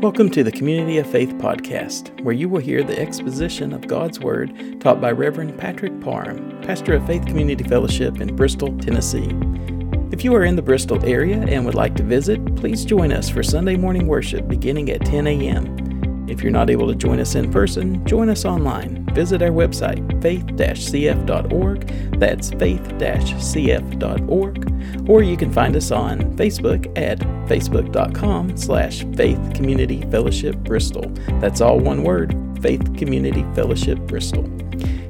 Welcome to the Community of Faith podcast, where you will hear the exposition of God's Word taught by Reverend Patrick Parham, pastor of Faith Community Fellowship in Bristol, Tennessee. If you are in the Bristol area and would like to visit, please join us for Sunday morning worship beginning at 10 a.m. If you're not able to join us in person, join us online. Visit our website, faith-cf.org. That's faith-cf.org. Or you can find us on Facebook at facebook.com slash Faith Community Fellowship Bristol. That's all one word, Faith Community Fellowship Bristol.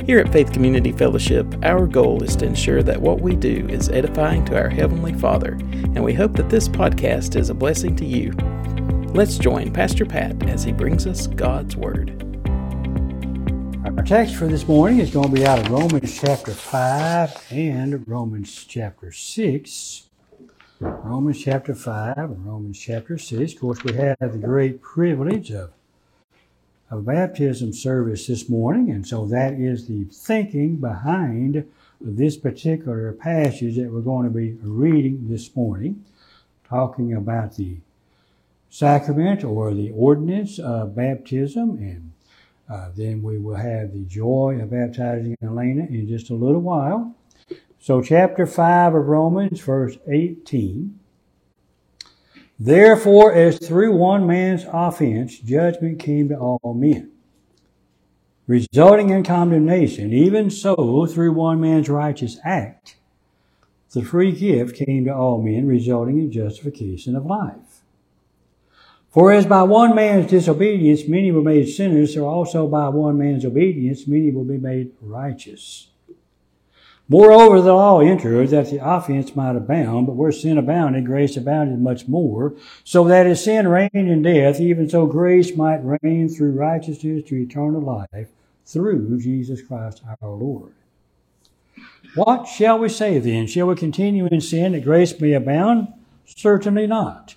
Here at Faith Community Fellowship, our goal is to ensure that what we do is edifying to our Heavenly Father, and we hope that this podcast is a blessing to you. Let's join Pastor Pat as he brings us God's Word. Our text for this morning is going to be out of Romans chapter 5 and Romans chapter 6. Romans chapter 5 and Romans chapter 6. Of course, we have the great privilege of, a baptism service this morning, and so that is the thinking behind this particular passage that we're going to be reading this morning, talking about the sacrament or the ordinance of baptism, and uh, then we will have the joy of baptizing Elena in just a little while. So, chapter 5 of Romans, verse 18. Therefore, as through one man's offense judgment came to all men, resulting in condemnation, even so through one man's righteous act, the free gift came to all men, resulting in justification of life. For as by one man's disobedience many were made sinners, so also by one man's obedience many will be made righteous. Moreover, the law entered that the offense might abound, but where sin abounded, grace abounded much more, so that as sin reigned in death, even so grace might reign through righteousness to eternal life through Jesus Christ our Lord. What shall we say then? Shall we continue in sin that grace may abound? Certainly not.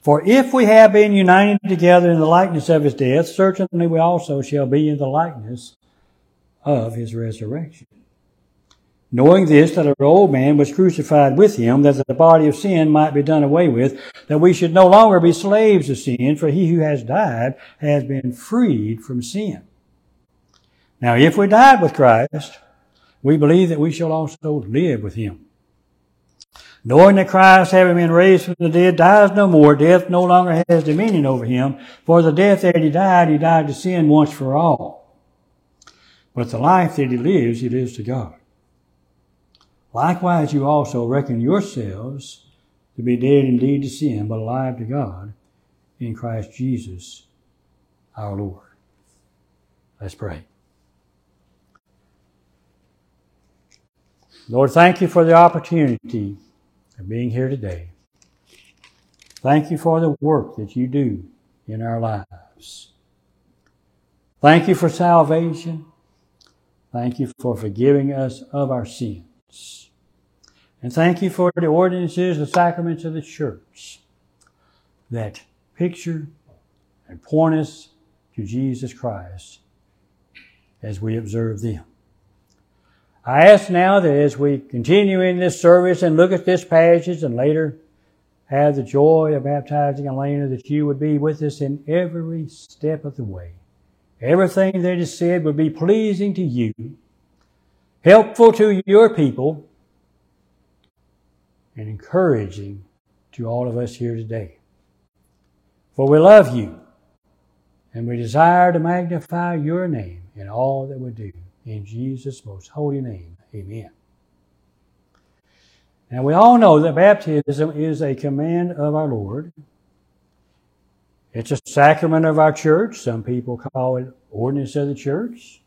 For if we have been united together in the likeness of his death, certainly we also shall be in the likeness of his resurrection. Knowing this, that our old man was crucified with him, that the body of sin might be done away with, that we should no longer be slaves of sin, for he who has died has been freed from sin. Now, if we died with Christ, we believe that we shall also live with him knowing that Christ, having been raised from the dead, dies no more, death no longer has dominion over him. For the death that he died, he died to sin once for all. But the life that he lives, he lives to God. Likewise, you also reckon yourselves to be dead indeed to sin, but alive to God in Christ Jesus our Lord. Let's pray. Lord, thank you for the opportunity being here today. Thank you for the work that you do in our lives. Thank you for salvation. Thank you for forgiving us of our sins. And thank you for the ordinances, the sacraments of the church that picture and point us to Jesus Christ as we observe them. I ask now that as we continue in this service and look at this passage and later have the joy of baptizing Elena, that you would be with us in every step of the way. Everything that is said would be pleasing to you, helpful to your people, and encouraging to all of us here today. For we love you, and we desire to magnify your name in all that we do. In Jesus' most holy name, amen. Now, we all know that baptism is a command of our Lord. It's a sacrament of our church. Some people call it ordinance of the church.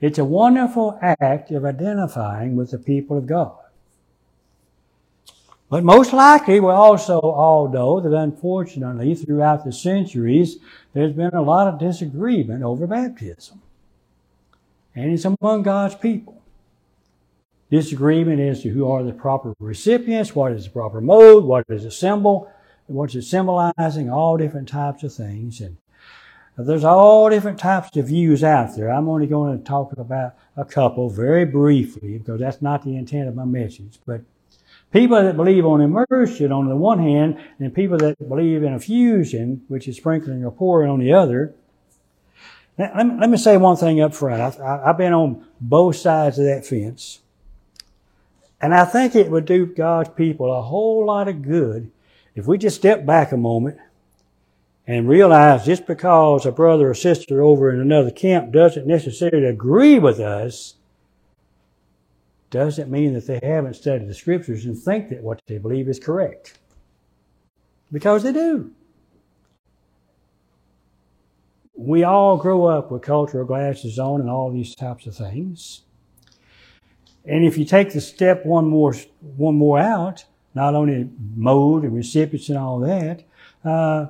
It's a wonderful act of identifying with the people of God. But most likely, we also all know that unfortunately, throughout the centuries, there's been a lot of disagreement over baptism. And it's among God's people. Disagreement as to who are the proper recipients, what is the proper mode, what is the symbol, what's it symbolizing, all different types of things. And there's all different types of views out there. I'm only going to talk about a couple very briefly because that's not the intent of my message. But people that believe on immersion on the one hand and people that believe in effusion, which is sprinkling or pouring on the other, let me, let me say one thing up front. I, have been on both sides of that fence. And I think it would do God's people a whole lot of good if we just step back a moment and realize just because a brother or sister over in another camp doesn't necessarily agree with us, doesn't mean that they haven't studied the scriptures and think that what they believe is correct. Because they do. We all grow up with cultural glasses on and all these types of things. And if you take the step one more, one more out, not only mode and recipients and all that, uh,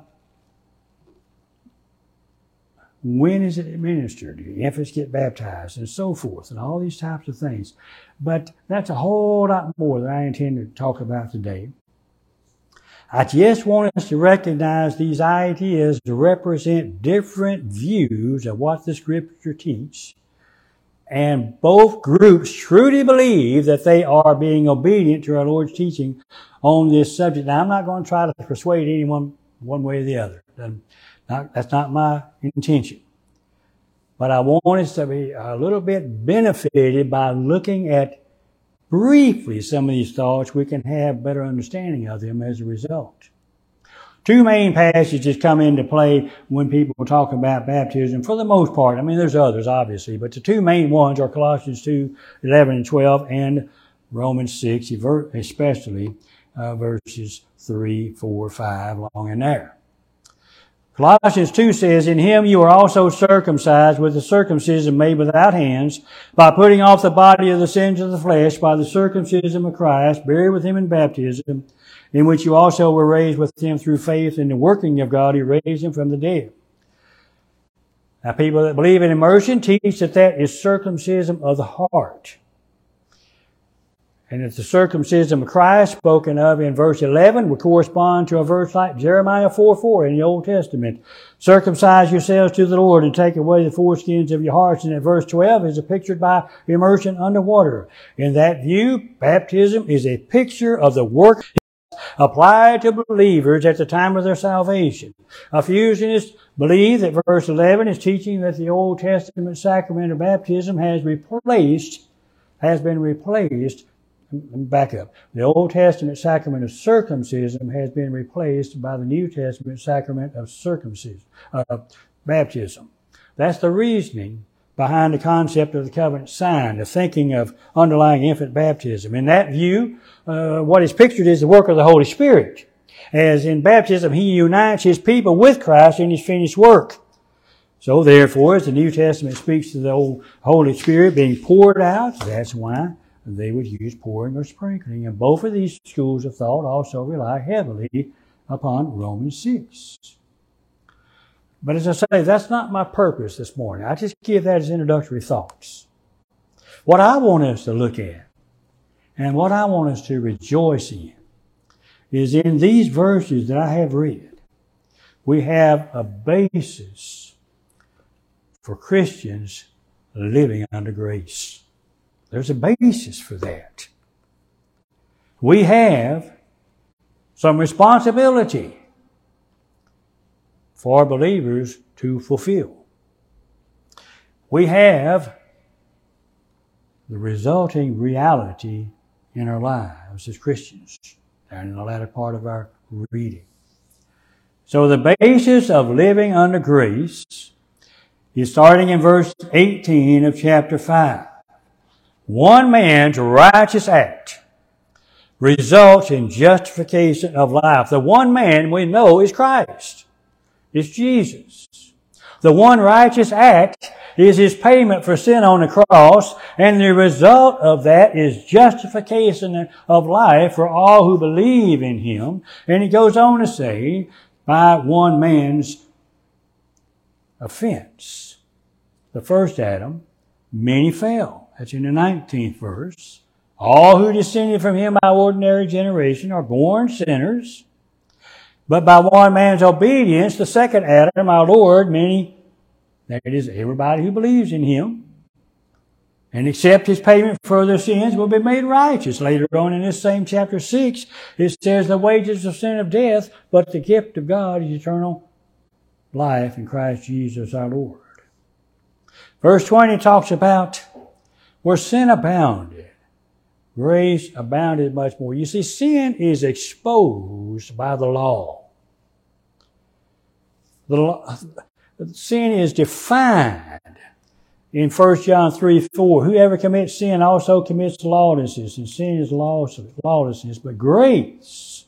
when is it administered? Do infants get baptized and so forth and all these types of things. But that's a whole lot more than I intend to talk about today. I just want us to recognize these ideas to represent different views of what the scripture teaches. And both groups truly believe that they are being obedient to our Lord's teaching on this subject. Now, I'm not going to try to persuade anyone one way or the other. That's not my intention. But I want us to be a little bit benefited by looking at briefly some of these thoughts, we can have better understanding of them as a result. Two main passages come into play when people talk about baptism for the most part. I mean, there's others, obviously, but the two main ones are Colossians 2, 11 and 12 and Romans 6, especially uh, verses 3, 4, 5, along in there. Colossians 2 says, In him you are also circumcised with the circumcision made without hands, by putting off the body of the sins of the flesh by the circumcision of Christ, buried with him in baptism, in which you also were raised with him through faith in the working of God who raised him from the dead. Now people that believe in immersion teach that that is circumcision of the heart. And if the circumcision of Christ spoken of in verse 11 would correspond to a verse like Jeremiah 4 4 in the Old Testament. Circumcise yourselves to the Lord and take away the foreskins of your hearts. And at verse 12 is pictured by immersion under water. In that view, baptism is a picture of the work applied to believers at the time of their salvation. Effusionists believe that verse 11 is teaching that the Old Testament sacrament of baptism has replaced, has been replaced back up. The Old Testament sacrament of circumcision has been replaced by the New Testament sacrament of circumcision, uh, baptism. That's the reasoning behind the concept of the covenant sign, the thinking of underlying infant baptism. In that view, uh, what is pictured is the work of the Holy Spirit. As in baptism, He unites His people with Christ in His finished work. So therefore, as the New Testament speaks to the Holy Spirit being poured out, that's why they would use pouring or sprinkling. And both of these schools of thought also rely heavily upon Romans 6. But as I say, that's not my purpose this morning. I just give that as introductory thoughts. What I want us to look at and what I want us to rejoice in is in these verses that I have read, we have a basis for Christians living under grace. There's a basis for that. We have some responsibility for believers to fulfill. We have the resulting reality in our lives as Christians and in the latter part of our reading. So the basis of living under grace is starting in verse 18 of chapter 5. One man's righteous act results in justification of life. The one man we know is Christ. It's Jesus. The one righteous act is his payment for sin on the cross, and the result of that is justification of life for all who believe in him. And he goes on to say, by one man's offense. The first Adam many fell. That's in the 19th verse. All who descended from him by ordinary generation are born sinners. But by one man's obedience, the second Adam, our Lord, many, that is, everybody who believes in him, and accept his payment for their sins will be made righteous. Later on in this same chapter 6, it says the wages of sin of death, but the gift of God is eternal life in Christ Jesus our Lord. Verse 20 talks about where sin abounded, grace abounded much more. You see, sin is exposed by the law. The law, sin is defined in 1 John 3 4. Whoever commits sin also commits lawlessness, and sin is lawlessness. But grace,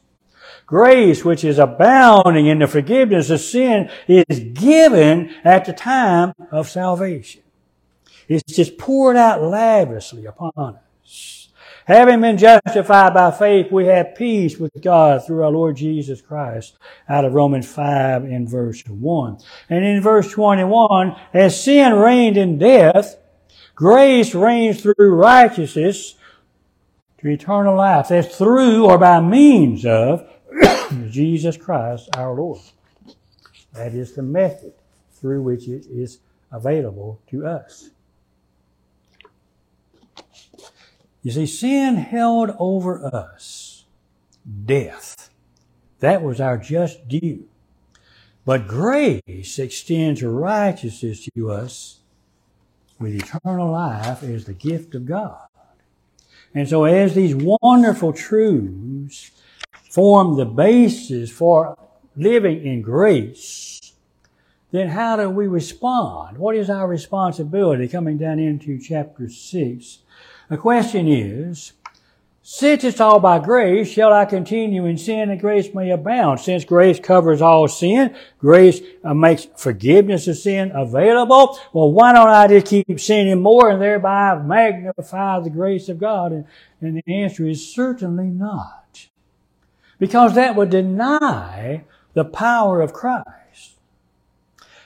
grace which is abounding in the forgiveness of sin, is given at the time of salvation. It's just poured out lavishly upon us. Having been justified by faith, we have peace with God through our Lord Jesus Christ. Out of Romans 5 in verse 1. And in verse 21, as sin reigned in death, grace reigns through righteousness to eternal life. That's through or by means of Jesus Christ our Lord. That is the method through which it is available to us. You see, sin held over us death. That was our just due. But grace extends righteousness to us with eternal life as the gift of God. And so as these wonderful truths form the basis for living in grace, then how do we respond? What is our responsibility coming down into chapter 6 the question is, since it's all by grace, shall I continue in sin that grace may abound? Since grace covers all sin, grace uh, makes forgiveness of sin available. Well, why don't I just keep sinning more and thereby magnify the grace of God? And, and the answer is certainly not. Because that would deny the power of Christ.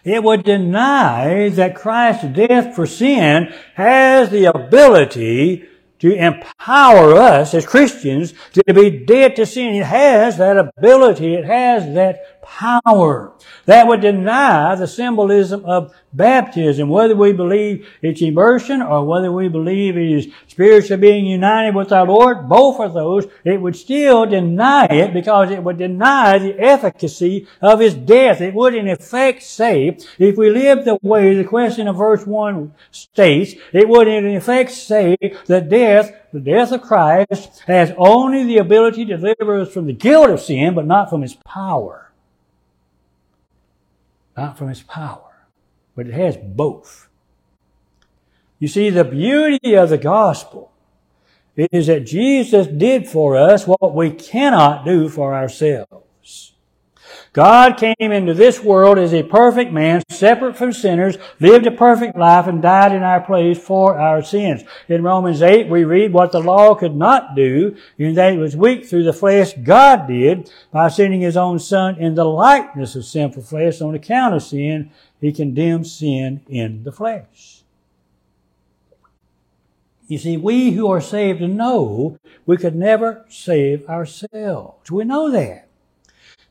It would deny that Christ's death for sin has the ability to empower us as Christians to be dead to sin. It has that ability. It has that power. That would deny the symbolism of baptism, whether we believe it's immersion or whether we believe it is spiritually being united with our Lord, both of those, it would still deny it because it would deny the efficacy of His death. It would in effect say, if we live the way the question of verse 1 states, it would in effect say that death the death of Christ has only the ability to deliver us from the guilt of sin, but not from His power. Not from His power but it has both. You see, the beauty of the gospel is that Jesus did for us what we cannot do for ourselves. God came into this world as a perfect man, separate from sinners, lived a perfect life, and died in our place for our sins. In Romans 8, we read what the law could not do, in that it was weak through the flesh, God did, by sending His own Son in the likeness of sinful flesh on account of sin, he condemns sin in the flesh. You see, we who are saved know we could never save ourselves. We know that.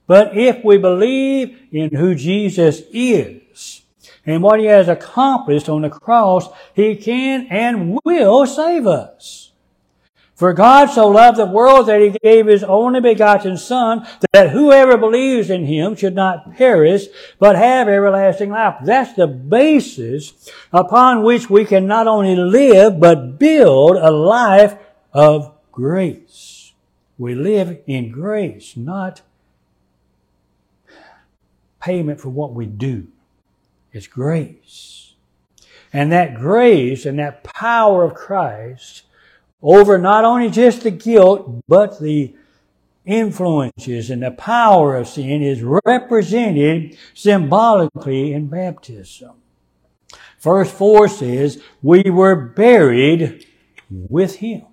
But if we believe in who Jesus is and what he has accomplished on the cross, he can and will save us. For God so loved the world that he gave his only begotten Son, that whoever believes in him should not perish, but have everlasting life. That's the basis upon which we can not only live, but build a life of grace. We live in grace, not payment for what we do. It's grace. And that grace and that power of Christ over not only just the guilt, but the influences and the power of sin is represented symbolically in baptism. Verse 4 says, We were buried with Him.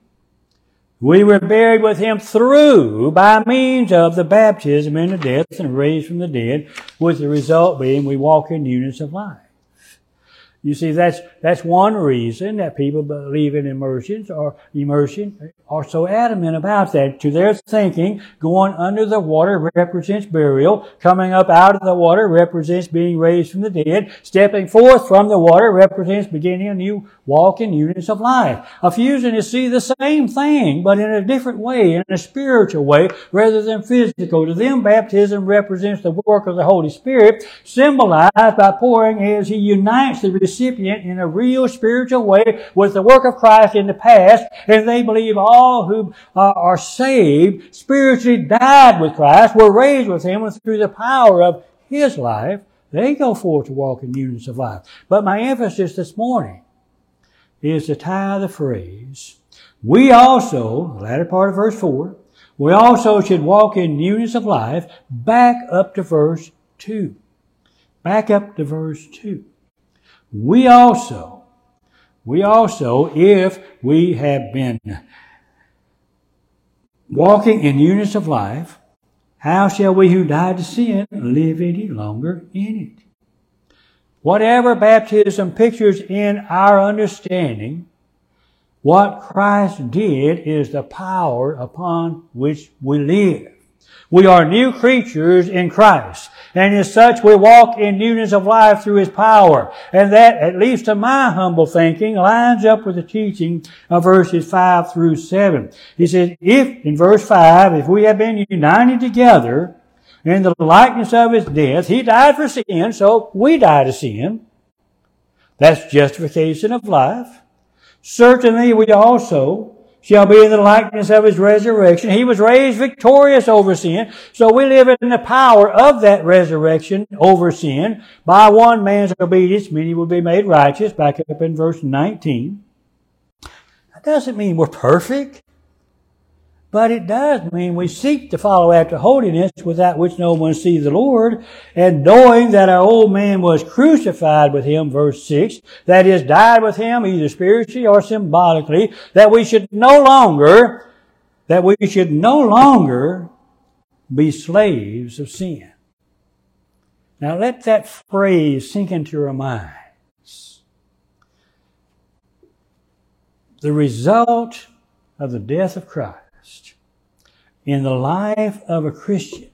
We were buried with Him through, by means of the baptism into death and raised from the dead, with the result being we walk in newness of life. You see, that's, that's one reason that people believe in immersions or immersion are so adamant about that. To their thinking, going under the water represents burial. Coming up out of the water represents being raised from the dead. Stepping forth from the water represents beginning a new walk in newness of life. Effusionists see the same thing, but in a different way, in a spiritual way, rather than physical. To them, baptism represents the work of the Holy Spirit, symbolized by pouring as He unites the recipient in a real spiritual way with the work of Christ in the past, and they believe all who uh, are saved spiritually died with Christ, were raised with Him, and through the power of His life, they go forth to walk in newness of life. But my emphasis this morning is to tie the phrase, we also, the latter part of verse 4, we also should walk in newness of life back up to verse 2. Back up to verse 2 we also, we also, if we have been walking in newness of life, how shall we who died to sin live any longer in it? Whatever baptism pictures in our understanding, what Christ did is the power upon which we live. We are new creatures in Christ. And as such, we walk in newness of life through His power. And that, at least to my humble thinking, lines up with the teaching of verses 5 through 7. He says, if, in verse 5, if we have been united together in the likeness of His death, He died for sin, so we die to sin. That's justification of life. Certainly we also shall be in the likeness of his resurrection. He was raised victorious over sin. So we live in the power of that resurrection over sin. By one man's obedience, many will be made righteous. Back up in verse 19. That doesn't mean we're perfect. But it does mean we seek to follow after holiness without which no one sees the Lord, and knowing that our old man was crucified with him, verse 6, that is, died with him either spiritually or symbolically, that we should no longer, that we should no longer be slaves of sin. Now let that phrase sink into your minds. The result of the death of Christ in the life of a Christian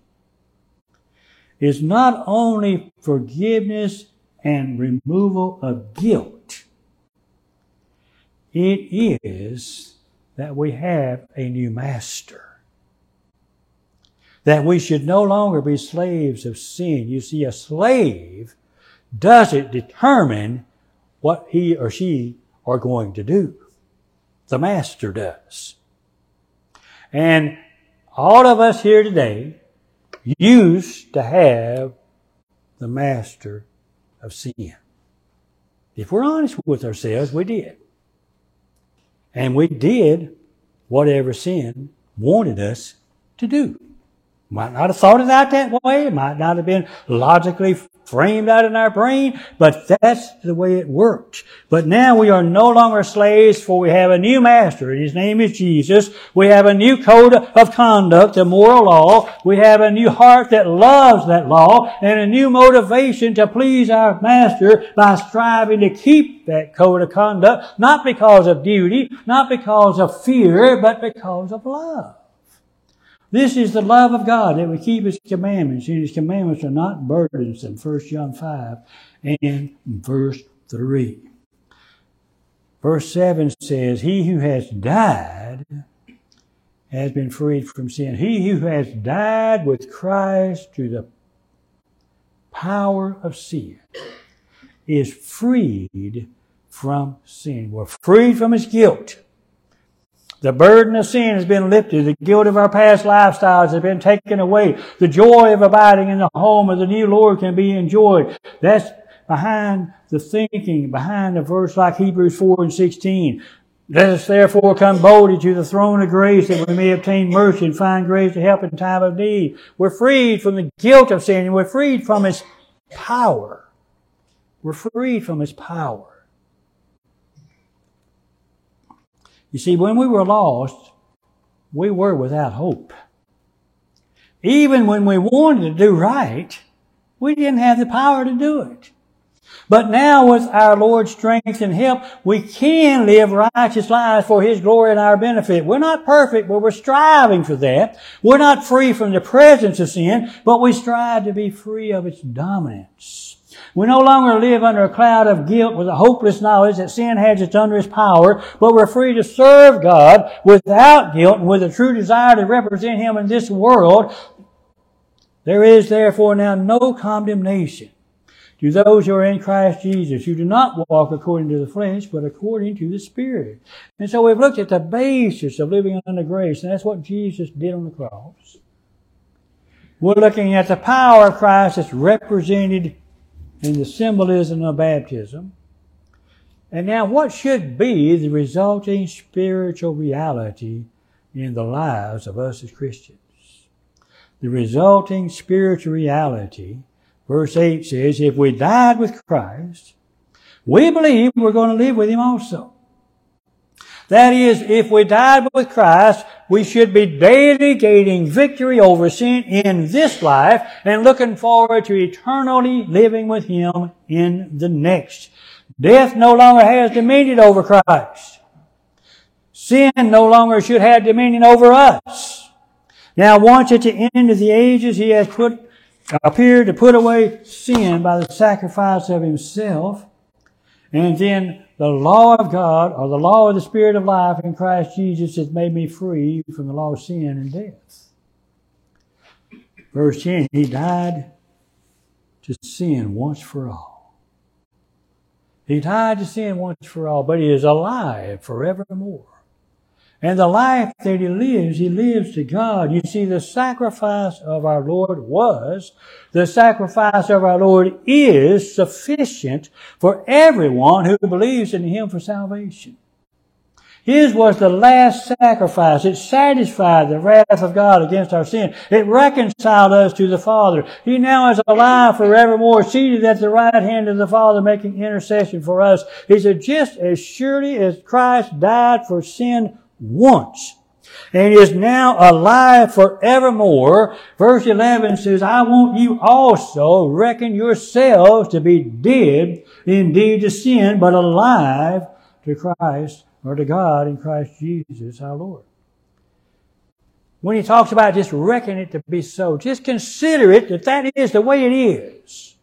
is not only forgiveness and removal of guilt, it is that we have a new master. That we should no longer be slaves of sin. You see, a slave doesn't determine what he or she are going to do. The master does. And all of us here today used to have the master of sin. If we're honest with ourselves, we did. And we did whatever sin wanted us to do. Might not have thought it out that way. It might not have been logically framed out in our brain, but that's the way it worked. But now we are no longer slaves for we have a new master. His name is Jesus. We have a new code of conduct, a moral law. We have a new heart that loves that law and a new motivation to please our master by striving to keep that code of conduct, not because of duty, not because of fear, but because of love. This is the love of God that we keep His commandments, and His commandments are not burdensome. 1 John 5 and verse 3. Verse 7 says, He who has died has been freed from sin. He who has died with Christ to the power of sin is freed from sin. We're freed from his guilt. The burden of sin has been lifted. The guilt of our past lifestyles has been taken away. The joy of abiding in the home of the new Lord can be enjoyed. That's behind the thinking, behind a verse like Hebrews 4 and 16. Let us therefore come boldly to the throne of grace that we may obtain mercy and find grace to help in time of need. We're freed from the guilt of sin and we're freed from its power. We're freed from its power. You see, when we were lost, we were without hope. Even when we wanted to do right, we didn't have the power to do it. But now with our Lord's strength and help, we can live righteous lives for His glory and our benefit. We're not perfect, but we're striving for that. We're not free from the presence of sin, but we strive to be free of its dominance. We no longer live under a cloud of guilt with a hopeless knowledge that sin has its power, but we're free to serve God without guilt and with a true desire to represent Him in this world. There is therefore now no condemnation to those who are in Christ Jesus, You do not walk according to the flesh, but according to the Spirit. And so we've looked at the basis of living under grace, and that's what Jesus did on the cross. We're looking at the power of Christ that's represented in the symbolism of baptism. And now, what should be the resulting spiritual reality in the lives of us as Christians? The resulting spiritual reality Verse 8 says, if we died with Christ, we believe we're going to live with Him also. That is, if we died with Christ, we should be daily gaining victory over sin in this life and looking forward to eternally living with Him in the next. Death no longer has dominion over Christ. Sin no longer should have dominion over us. Now, once at the end of the ages, He has put appeared to put away sin by the sacrifice of himself. And then the law of God, or the law of the Spirit of life in Christ Jesus has made me free from the law of sin and death. Verse 10, He died to sin once for all. He died to sin once for all, but He is alive forevermore. And the life that he lives, he lives to God. You see, the sacrifice of our Lord was, the sacrifice of our Lord is sufficient for everyone who believes in him for salvation. His was the last sacrifice. It satisfied the wrath of God against our sin. It reconciled us to the Father. He now is alive forevermore, seated at the right hand of the Father, making intercession for us. He said, just as surely as Christ died for sin once and is now alive forevermore. Verse 11 says, I want you also reckon yourselves to be dead indeed to sin, but alive to Christ or to God in Christ Jesus our Lord. When he talks about just reckon it to be so, just consider it that that is the way it is.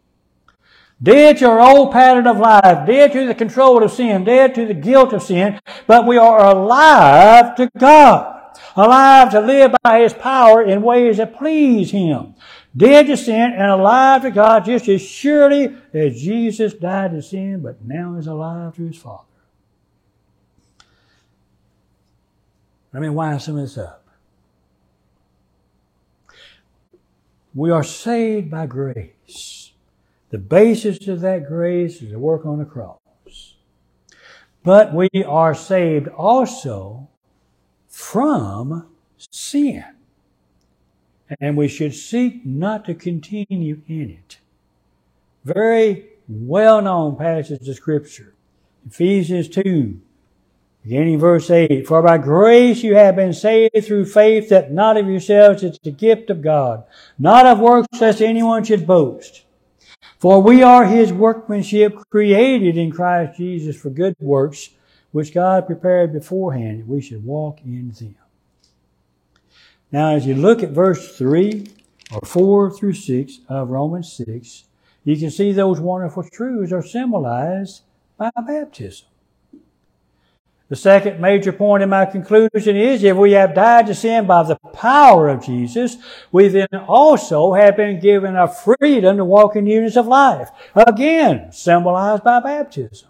Dead to our old pattern of life, dead to the control of sin, dead to the guilt of sin, but we are alive to God. Alive to live by His power in ways that please Him. Dead to sin and alive to God just as surely as Jesus died to sin, but now is alive to His Father. Let me wind some of this up. We are saved by grace. The basis of that grace is the work on the cross. But we are saved also from sin. And we should seek not to continue in it. Very well known passage of scripture. Ephesians 2, beginning verse 8. For by grace you have been saved through faith that not of yourselves, it's the gift of God. Not of works lest anyone should boast. For we are his workmanship created in Christ Jesus for good works, which God prepared beforehand that we should walk in them. Now, as you look at verse 3 or 4 through 6 of Romans 6, you can see those wonderful truths are symbolized by baptism. The second major point in my conclusion is if we have died to sin by the power of Jesus, we then also have been given a freedom to walk in newness of life. Again, symbolized by baptism.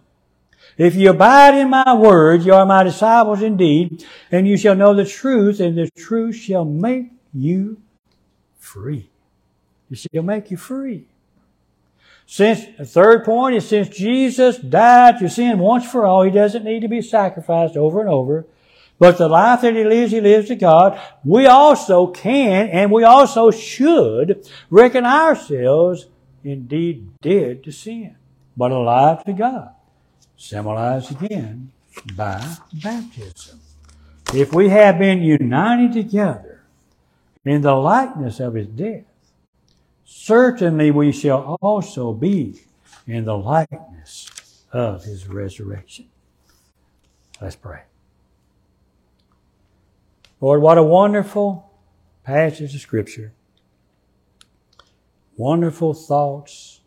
If you abide in my word, you are my disciples indeed, and you shall know the truth, and the truth shall make you free. It shall make you free. Since the third point is since Jesus died to sin once for all, he doesn't need to be sacrificed over and over. But the life that he lives, he lives to God. We also can and we also should reckon ourselves indeed dead to sin, but alive to God. Symbolized again by baptism. If we have been united together in the likeness of his death, certainly we shall also be in the likeness of his resurrection. Let's pray. Lord, what a wonderful passage of Scripture. Wonderful thoughts.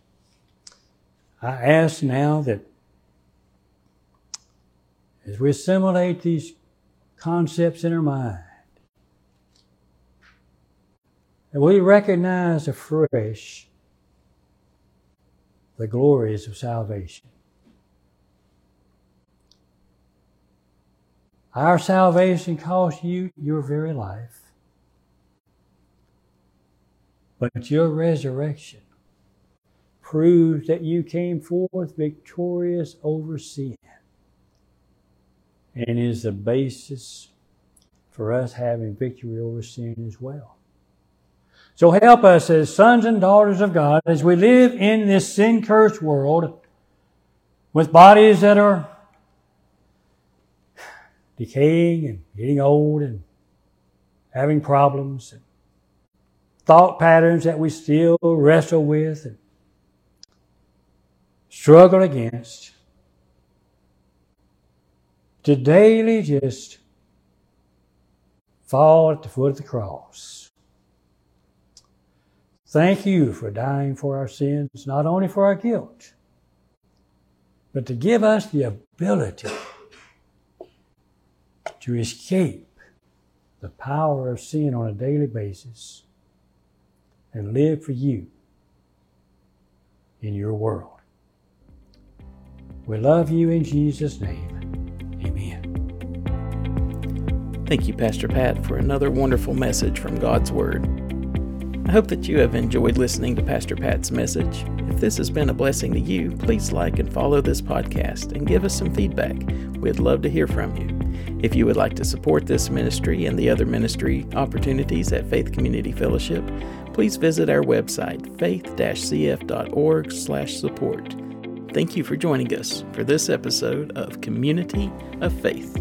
I ask now that as we assimilate these concepts in our mind, that we recognize afresh the glories of salvation. Our salvation cost you your very life. But your resurrection proves that you came forth victorious over sin and is the basis for us having victory over sin as well. So help us as sons and daughters of God as we live in this sin cursed world with bodies that are decaying and getting old and having problems and thought patterns that we still wrestle with and struggle against to daily just fall at the foot of the cross. Thank you for dying for our sins, not only for our guilt, but to give us the ability to escape the power of sin on a daily basis and live for you in your world. We love you in Jesus' name. Amen. Thank you, Pastor Pat, for another wonderful message from God's Word. I hope that you have enjoyed listening to Pastor Pat's message. If this has been a blessing to you, please like and follow this podcast and give us some feedback. We'd love to hear from you. If you would like to support this ministry and the other ministry opportunities at Faith Community Fellowship, please visit our website, faith-cf.org/support. Thank you for joining us for this episode of Community of Faith.